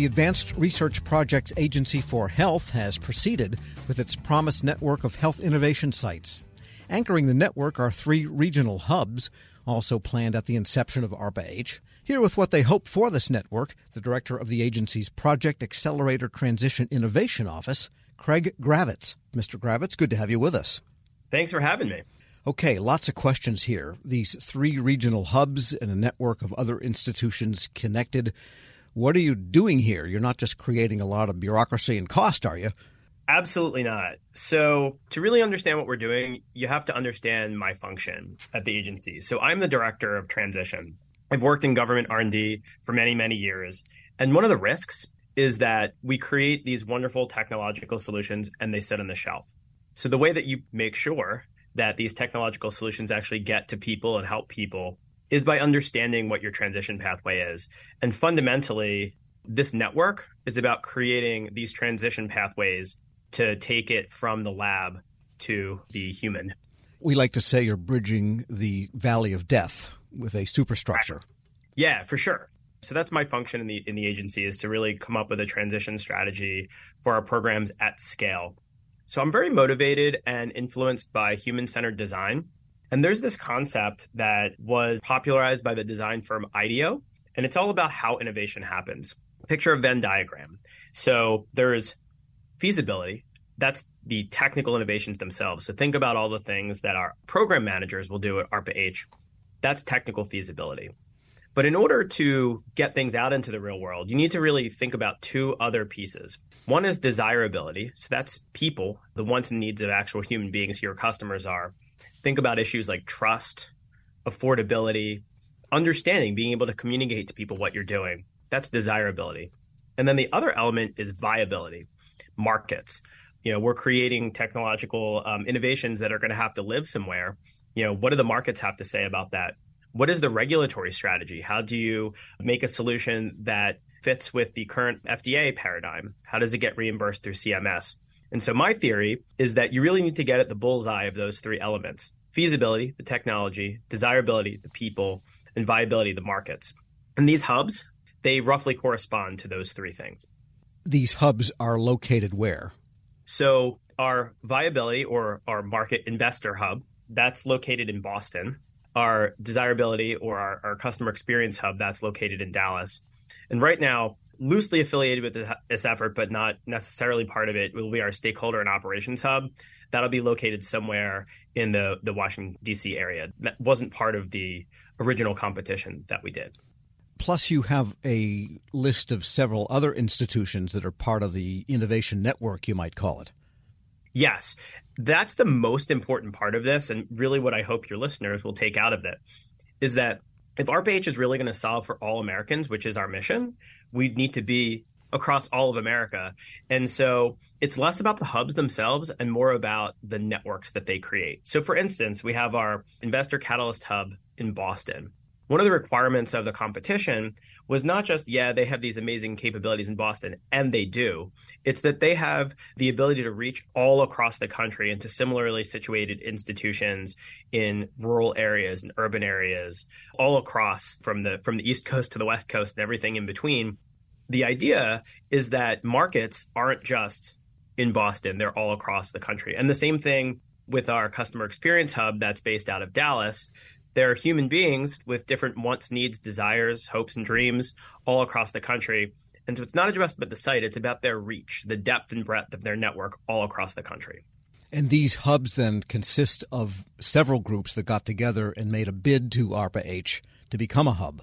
The Advanced Research Projects Agency for Health has proceeded with its promised network of health innovation sites. Anchoring the network are three regional hubs, also planned at the inception of ARPA-H. Here with what they hope for this network, the director of the agency's Project Accelerator Transition Innovation Office, Craig Gravitz. Mr. Gravitz, good to have you with us. Thanks for having me. Okay, lots of questions here. These three regional hubs and a network of other institutions connected. What are you doing here? You're not just creating a lot of bureaucracy and cost, are you? Absolutely not. So, to really understand what we're doing, you have to understand my function at the agency. So, I'm the director of transition. I've worked in government R&D for many, many years. And one of the risks is that we create these wonderful technological solutions and they sit on the shelf. So, the way that you make sure that these technological solutions actually get to people and help people is by understanding what your transition pathway is. And fundamentally, this network is about creating these transition pathways to take it from the lab to the human. We like to say you're bridging the valley of death with a superstructure. Yeah, for sure. So that's my function in the in the agency is to really come up with a transition strategy for our programs at scale. So I'm very motivated and influenced by human-centered design. And there's this concept that was popularized by the design firm IDEO, and it's all about how innovation happens. Picture a Venn diagram. So there's feasibility. That's the technical innovations themselves. So think about all the things that our program managers will do at ARPA-H. That's technical feasibility. But in order to get things out into the real world, you need to really think about two other pieces. One is desirability. So that's people, the wants and needs of actual human beings, your customers are. Think about issues like trust, affordability, understanding, being able to communicate to people what you're doing. That's desirability. And then the other element is viability markets. You know, we're creating technological um, innovations that are going to have to live somewhere. You know, what do the markets have to say about that? What is the regulatory strategy? How do you make a solution that fits with the current FDA paradigm? How does it get reimbursed through CMS? And so my theory is that you really need to get at the bullseye of those three elements feasibility, the technology, desirability, the people, and viability, the markets. And these hubs, they roughly correspond to those three things these hubs are located where? So our viability or our market investor hub, that's located in Boston. Our desirability or our, our customer experience hub, that's located in Dallas. And right now, loosely affiliated with this effort, but not necessarily part of it, will be our stakeholder and operations hub. That'll be located somewhere in the, the Washington, D.C. area. That wasn't part of the original competition that we did. Plus, you have a list of several other institutions that are part of the innovation network, you might call it. Yes, that's the most important part of this. And really, what I hope your listeners will take out of it is that if ARPA-H is really going to solve for all Americans, which is our mission, we need to be across all of America. And so it's less about the hubs themselves and more about the networks that they create. So, for instance, we have our Investor Catalyst Hub in Boston one of the requirements of the competition was not just, yeah, they have these amazing capabilities in Boston, and they do. It's that they have the ability to reach all across the country into similarly situated institutions in rural areas and urban areas, all across from the from the East Coast to the West Coast and everything in between. The idea is that markets aren't just in Boston, they're all across the country. And the same thing with our customer experience hub that's based out of Dallas they're human beings with different wants, needs, desires, hopes, and dreams all across the country. And so it's not just about the site, it's about their reach, the depth and breadth of their network all across the country. And these hubs then consist of several groups that got together and made a bid to ARPA-H to become a hub.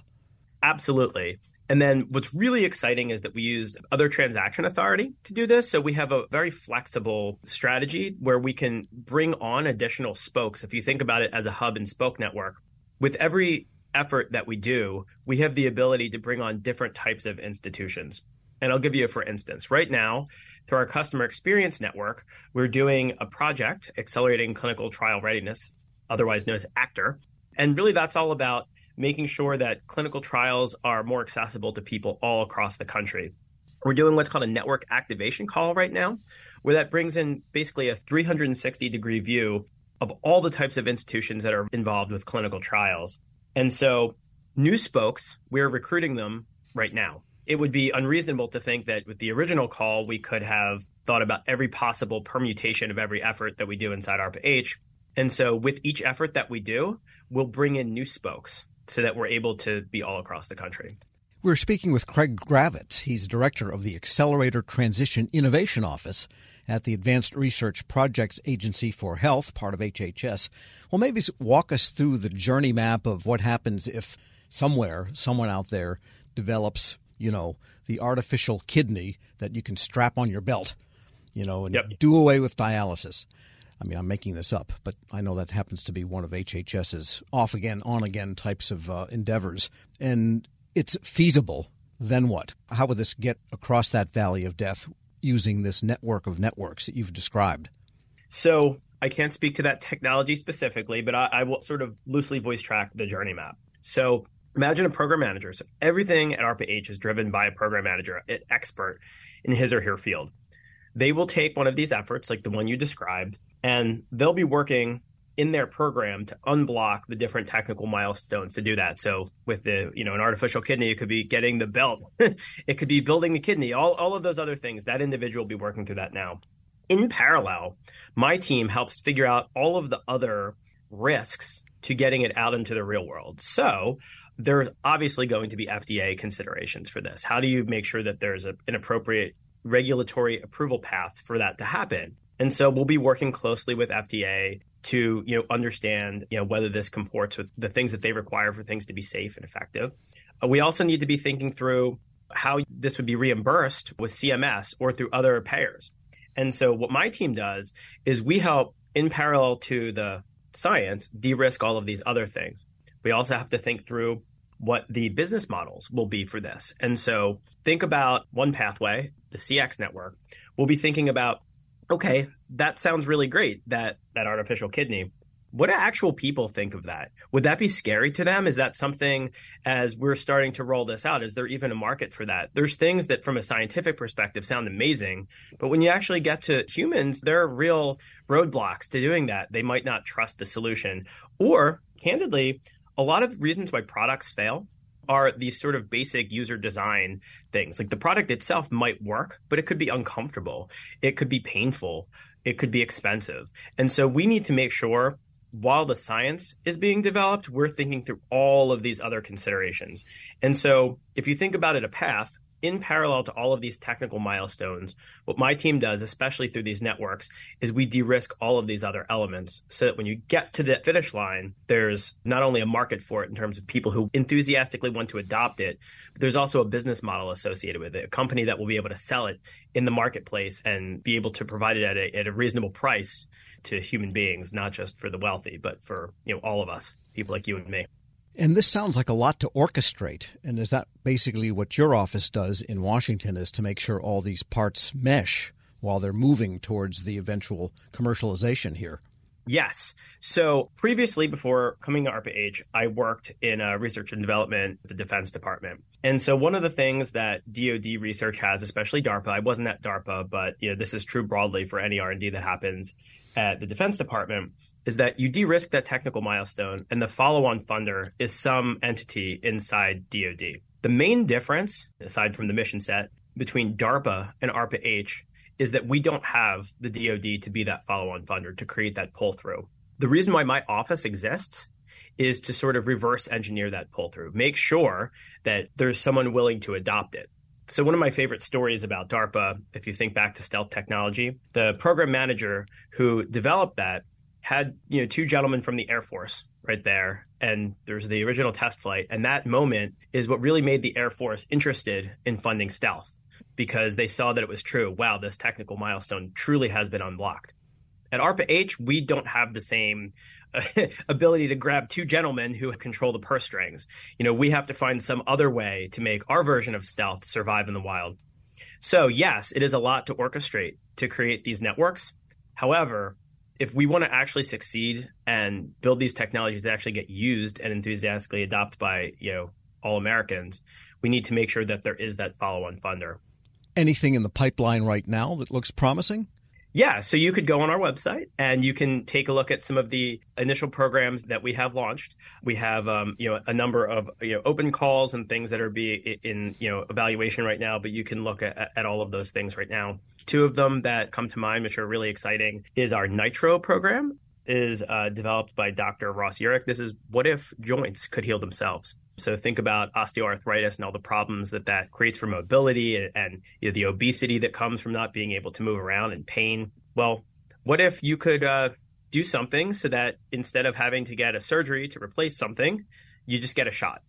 Absolutely. And then what's really exciting is that we used other transaction authority to do this. So we have a very flexible strategy where we can bring on additional spokes. If you think about it as a hub and spoke network, with every effort that we do, we have the ability to bring on different types of institutions. And I'll give you a for instance. Right now, through our customer experience network, we're doing a project accelerating clinical trial readiness, otherwise known as ACTR. And really, that's all about making sure that clinical trials are more accessible to people all across the country. We're doing what's called a network activation call right now, where that brings in basically a 360 degree view of all the types of institutions that are involved with clinical trials. And so, new spokes, we're recruiting them right now it would be unreasonable to think that with the original call, we could have thought about every possible permutation of every effort that we do inside ARPA-H. And so with each effort that we do, we'll bring in new spokes so that we're able to be all across the country. We're speaking with Craig Gravitz. He's director of the Accelerator Transition Innovation Office at the Advanced Research Projects Agency for Health, part of HHS. Well, maybe walk us through the journey map of what happens if somewhere, someone out there develops, you know, the artificial kidney that you can strap on your belt you know, and yep. do away with dialysis. I mean, I'm making this up, but I know that happens to be one of HHS's off again, on again types of uh, endeavors. And it's feasible. Then what? How would this get across that valley of death using this network of networks that you've described? So I can't speak to that technology specifically, but I, I will sort of loosely voice track the journey map. So imagine a program manager. So everything at ARPA-H is driven by a program manager, an expert in his or her field they will take one of these efforts, like the one you described, and they'll be working in their program to unblock the different technical milestones to do that. So with the, you know, an artificial kidney, it could be getting the belt. it could be building the kidney, all, all of those other things. That individual will be working through that now. In parallel, my team helps figure out all of the other risks to getting it out into the real world. So there's obviously going to be FDA considerations for this. How do you make sure that there's a, an appropriate regulatory approval path for that to happen. And so we'll be working closely with FDA to, you know, understand, you know, whether this comports with the things that they require for things to be safe and effective. Uh, we also need to be thinking through how this would be reimbursed with CMS or through other payers. And so what my team does is we help in parallel to the science de-risk all of these other things. We also have to think through what the business models will be for this. And so think about one pathway, the CX network. We'll be thinking about, okay, that sounds really great, that that artificial kidney. What do actual people think of that? Would that be scary to them? Is that something as we're starting to roll this out? Is there even a market for that? There's things that from a scientific perspective sound amazing, but when you actually get to humans, there are real roadblocks to doing that. They might not trust the solution. Or candidly, a lot of reasons why products fail are these sort of basic user design things. Like the product itself might work, but it could be uncomfortable. It could be painful. It could be expensive. And so we need to make sure while the science is being developed, we're thinking through all of these other considerations. And so if you think about it a path, in parallel to all of these technical milestones, what my team does, especially through these networks, is we de risk all of these other elements so that when you get to the finish line, there's not only a market for it in terms of people who enthusiastically want to adopt it, but there's also a business model associated with it, a company that will be able to sell it in the marketplace and be able to provide it at a, at a reasonable price to human beings, not just for the wealthy, but for you know all of us, people like you and me. And this sounds like a lot to orchestrate. And is that basically what your office does in Washington is to make sure all these parts mesh while they're moving towards the eventual commercialization here? Yes. So previously, before coming to ARPA-H, I worked in uh, research and development at the Defense Department. And so one of the things that DoD research has, especially DARPA, I wasn't at DARPA, but you know, this is true broadly for any R&D that happens at the Defense Department, is that you de-risk that technical milestone and the follow-on funder is some entity inside DoD. The main difference, aside from the mission set, between DARPA and ARPA-H is that we don't have the DoD to be that follow-on funder to create that pull-through. The reason why my office exists is to sort of reverse engineer that pull-through, make sure that there's someone willing to adopt it. So one of my favorite stories about DARPA, if you think back to stealth technology, the program manager who developed that had you know two gentlemen from the Air Force right there, and there's the original test flight, and that moment is what really made the Air Force interested in funding stealth because they saw that it was true. Wow, this technical milestone truly has been unblocked. At ARPA-H, we don't have the same ability to grab two gentlemen who control the purse strings. You know, we have to find some other way to make our version of stealth survive in the wild. So, yes, it is a lot to orchestrate to create these networks. However, if we want to actually succeed and build these technologies that actually get used and enthusiastically adopted by you know all Americans, we need to make sure that there is that follow-on funder. Anything in the pipeline right now that looks promising? Yeah, so you could go on our website and you can take a look at some of the initial programs that we have launched. We have, um, you know, a number of you know open calls and things that are being in you know evaluation right now. But you can look at, at all of those things right now. Two of them that come to mind, which are really exciting, is our Nitro program, is uh, developed by Dr. Ross Uhrich. This is what if joints could heal themselves. So think about osteoarthritis and all the problems that that creates for mobility and, and you know, the obesity that comes from not being able to move around and pain. Well, what if you could uh, do something so that instead of having to get a surgery to replace something, you just get a shot?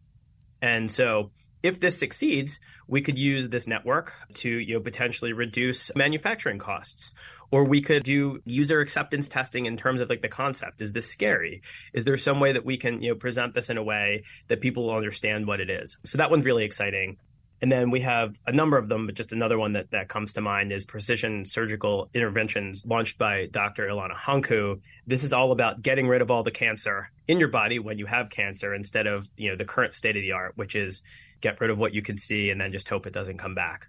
And so if this succeeds, we could use this network to you know potentially reduce manufacturing costs or we could do user acceptance testing in terms of like the concept. Is this scary? Is there some way that we can you know present this in a way that people will understand what it is? So that one's really exciting and then we have a number of them, but just another one that, that comes to mind is precision surgical interventions launched by Dr. Ilana Hanku. This is all about getting rid of all the cancer in your body when you have cancer instead of, you know, the current state of the art, which is get rid of what you can see and then just hope it doesn't come back.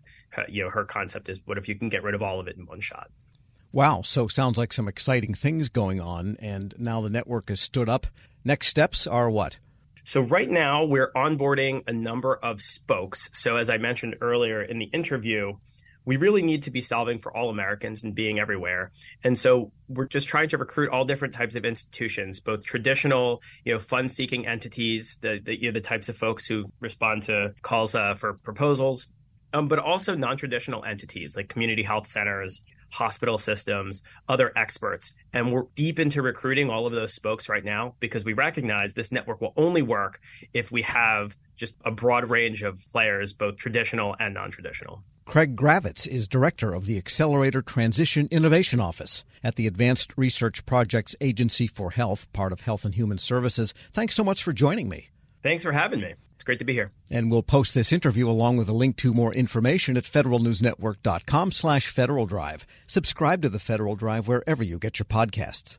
You know, her concept is what if you can get rid of all of it in one shot? Wow, so sounds like some exciting things going on and now the network has stood up. Next steps are what? So right now we're onboarding a number of spokes. So as I mentioned earlier in the interview, we really need to be solving for all Americans and being everywhere. And so we're just trying to recruit all different types of institutions, both traditional, you know, fund-seeking entities, the the, you know, the types of folks who respond to calls uh, for proposals, um, but also non-traditional entities like community health centers, hospital systems, other experts. And we're deep into recruiting all of those spokes right now because we recognize this network will only work if we have just a broad range of players, both traditional and non traditional. Craig Gravitz is director of the Accelerator Transition Innovation Office at the Advanced Research Projects Agency for Health, part of Health and Human Services. Thanks so much for joining me. Thanks for having me. It's great to be here. And we'll post this interview along with a link to more information at federalnewsnetwork.com slash Federal Drive. Subscribe to the Federal Drive wherever you get your podcasts.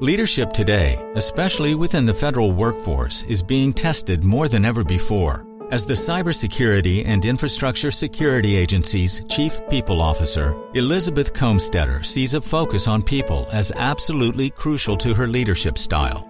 Leadership today, especially within the federal workforce, is being tested more than ever before. As the Cybersecurity and Infrastructure Security Agency's Chief People Officer, Elizabeth Kolmstetter sees a focus on people as absolutely crucial to her leadership style.